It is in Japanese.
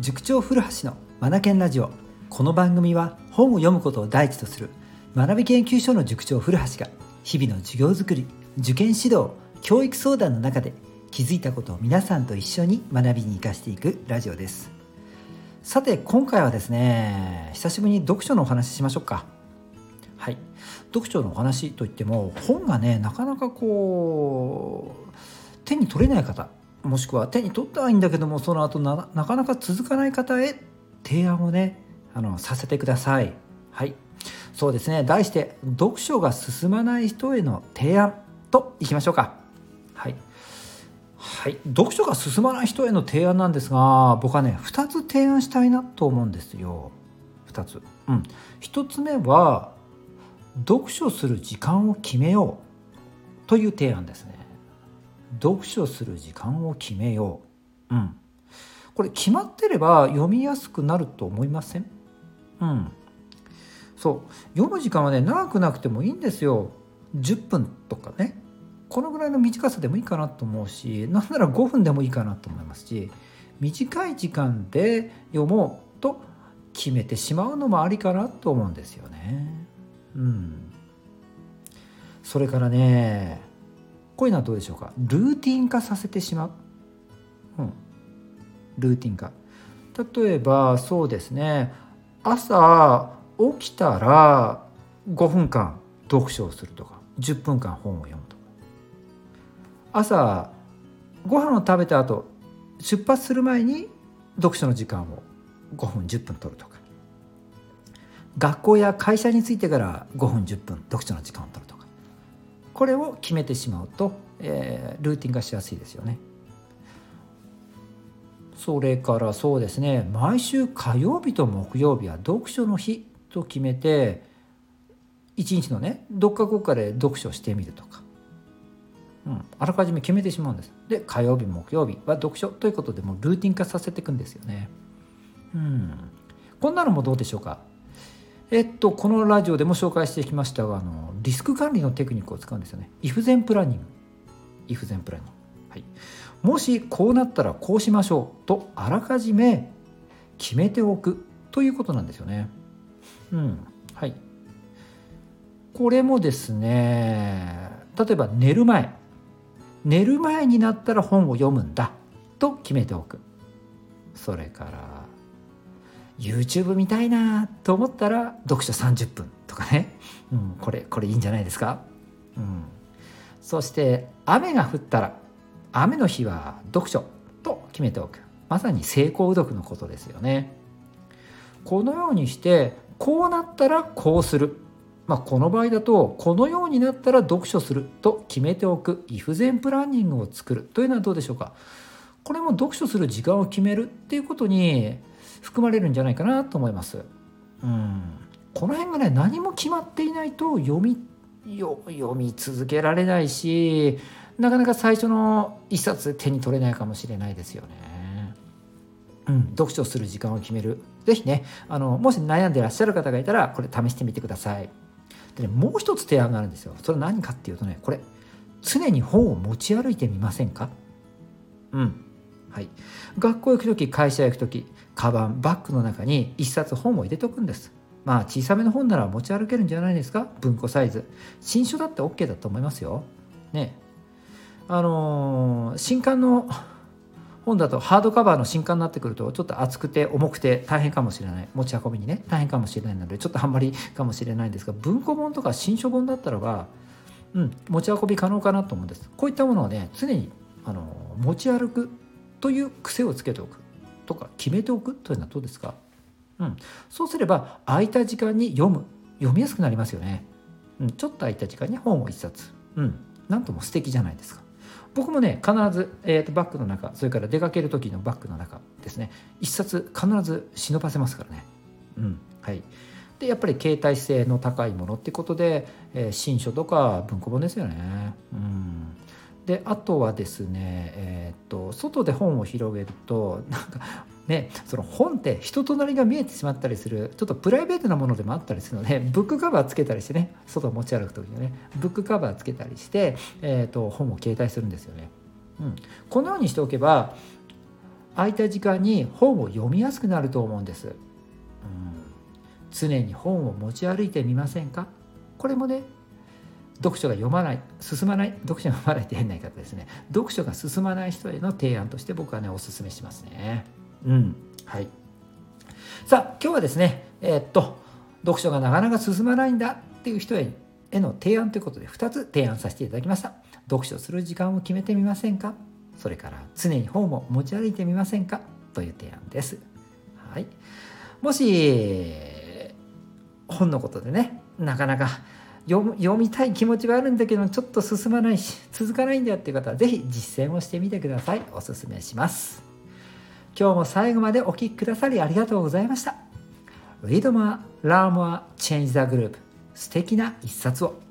塾長古橋のマナケンラジオ。この番組は本を読むことを第一とする学び研究所の塾長古橋が日々の授業づくり受験指導教育相談の中で気づいたことを皆さんと一緒に学びに生かしていくラジオです。さて今回はですね久しぶりに読書のお話ししましょうか。はい。読書のお話といっても本がねなかなかこう手に取れない方もしくは手に取ったはいいんだけどもその後ななかなか続かない方へ提案をねあのさせてください。はい。そうですね。題して読書が進まない人への提案といきましょうか。はい。はい、読書が進まない人への提案なんですが僕はね2つ提案したいなと思うんですよ。2つ。うん。1つ目は読書する時間を決めようという提案ですね。読書する時間を決めよう。うん。これ決まってれば読みやすくなると思いません？うん。そう読む時間はね長くなくてもいいんですよ。10分とかねこのぐらいの短さでもいいかなと思うしなんなら5分でもいいかなと思いますし短い時間で読もうと決めてしまうのもありかなと思うんですよね。うん。それからねこういうのはどうでしょうか？ルーティン化させてしまう、うん、ルーティン化。例えばそうですね。朝起きたら5分間読書をするとか10分間本を読むとか。朝ご飯を食べた後出発する前に読書の時間を5分10分取るとか。学校や会社についてから5分10分読書の時間を取るとか。これを決めてしまうと、えー、ルーティン化しやすいですよね。それからそうですね毎週火曜日と木曜日は読書の日と決めて一日のねどっかこっかで読書してみるとか、うん、あらかじめ決めてしまうんです。で火曜日木曜日は読書ということでもうルーティン化させていくんですよね。うん。こんなのもどうでしょうか？えっと、このラジオでも紹介してきましたがあのリスク管理のテクニックを使うんですよね。イフゼンプランニング。イフゼンプランニング。はい、もしこうなったらこうしましょうとあらかじめ決めておくということなんですよね。うん。はい。これもですね、例えば寝る前。寝る前になったら本を読むんだと決めておく。それから YouTube 見たいなと思ったら読書30分とかね、うん、これこれいいんじゃないですか、うん、そして雨が降ったら雨の日は読書と決めておく。まさに成功読のことですよね。このようにしてこうなったらこうする。まあ、この場合だとこのようになったら読書すると決めておく。if 前プランニングを作るというのはどうでしょうか？これも読書する時間を決めるっていうことに含まれるんじゃないかなと思います。うん、この辺がね何も決まっていないと読み読み続けられないしなかなか最初の一冊手に取れないかもしれないですよね。うん、読書する時間を決める。是非ねあのもし悩んでらっしゃる方がいたらこれ試してみてください。でねもう一つ提案があるんですよ。それ何かっていうとねこれ常に本を持ち歩いてみませんか？うんはい、学校行く時会社行く時カバンバッグの中に1冊本を入れとくんです。まあ小さめの本なら持ち歩けるんじゃないですか？文庫サイズ。新書だって OK だと思いますよ。ね。あのー、新刊の本だとハードカバーの新刊になってくるとちょっと厚くて重くて大変かもしれない。持ち運びにね大変かもしれないのでちょっとあんまりかもしれないんですが文庫本とか新書本だったらば、うん、持ち運び可能かなと思うんです。こういったものをね常にあの持ち歩くという癖をつけておくとか決めておくというのはどうですか、うん、そうすれば空いた時間に読む。読みやすくなりますよね、うん、ちょっと空いた時間に本を一冊、うん、なんとも素敵じゃないですか。僕もね必ず、えーと、バッグの中それから出かける時のバッグの中ですね。一冊必ず忍ばせますからね。うん。はい。でやっぱり携帯性の高いものってことで、えー、新書とか文庫本ですよね。うん。であとはですね、えー、っと外で本を広げるとなんかねその本って人となりが見えてしまったりするちょっとプライベートなものでもあったりするのでブックカバーつけたりしてね外を持ち歩く時にねブックカバーつけたりして、えー、っと本を携帯するんですよね。うん、このようにしておけば空いた時間に本を読みやすくなると思うんです、うん、常に本を持ち歩いてみませんか？これもね読書が読まない進まない読書が読まないって変な言い方ですね。読書が進まない人への提案として僕はねおすすめしますね。うん。はい。さあ今日はですねえー、っと読書がなかなか進まないんだっていう人への提案ということで2つ提案させていただきました。読書する時間を決めてみませんか？それから常に本を持ち歩いてみませんか？という提案です。はい、もし本のことでねなかなか読みたい気持ちはあるんだけどちょっと進まないし続かないんだよっていう方は是非実践をしてみてください。おすすめします。今日も最後までお聴きくださりありがとうございました。Read more, learn more, change the group 素敵な一冊を。